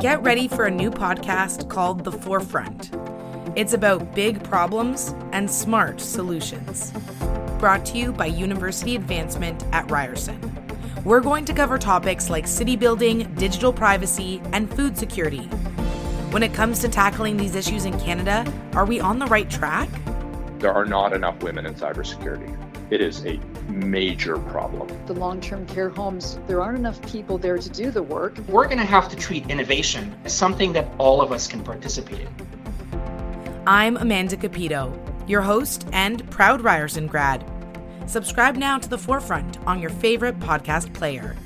Get ready for a new podcast called The Forefront. It's about big problems and smart solutions. Brought to you by University Advancement at Ryerson. We're going to cover topics like city building, digital privacy, and food security. When it comes to tackling these issues in Canada, are we on the right track? There are not enough women in cybersecurity. It is a major problem. The long term care homes, there aren't enough people there to do the work. We're going to have to treat innovation as something that all of us can participate in. I'm Amanda Cupido, your host and proud Ryerson grad. Subscribe now to The Forefront on your favorite podcast player.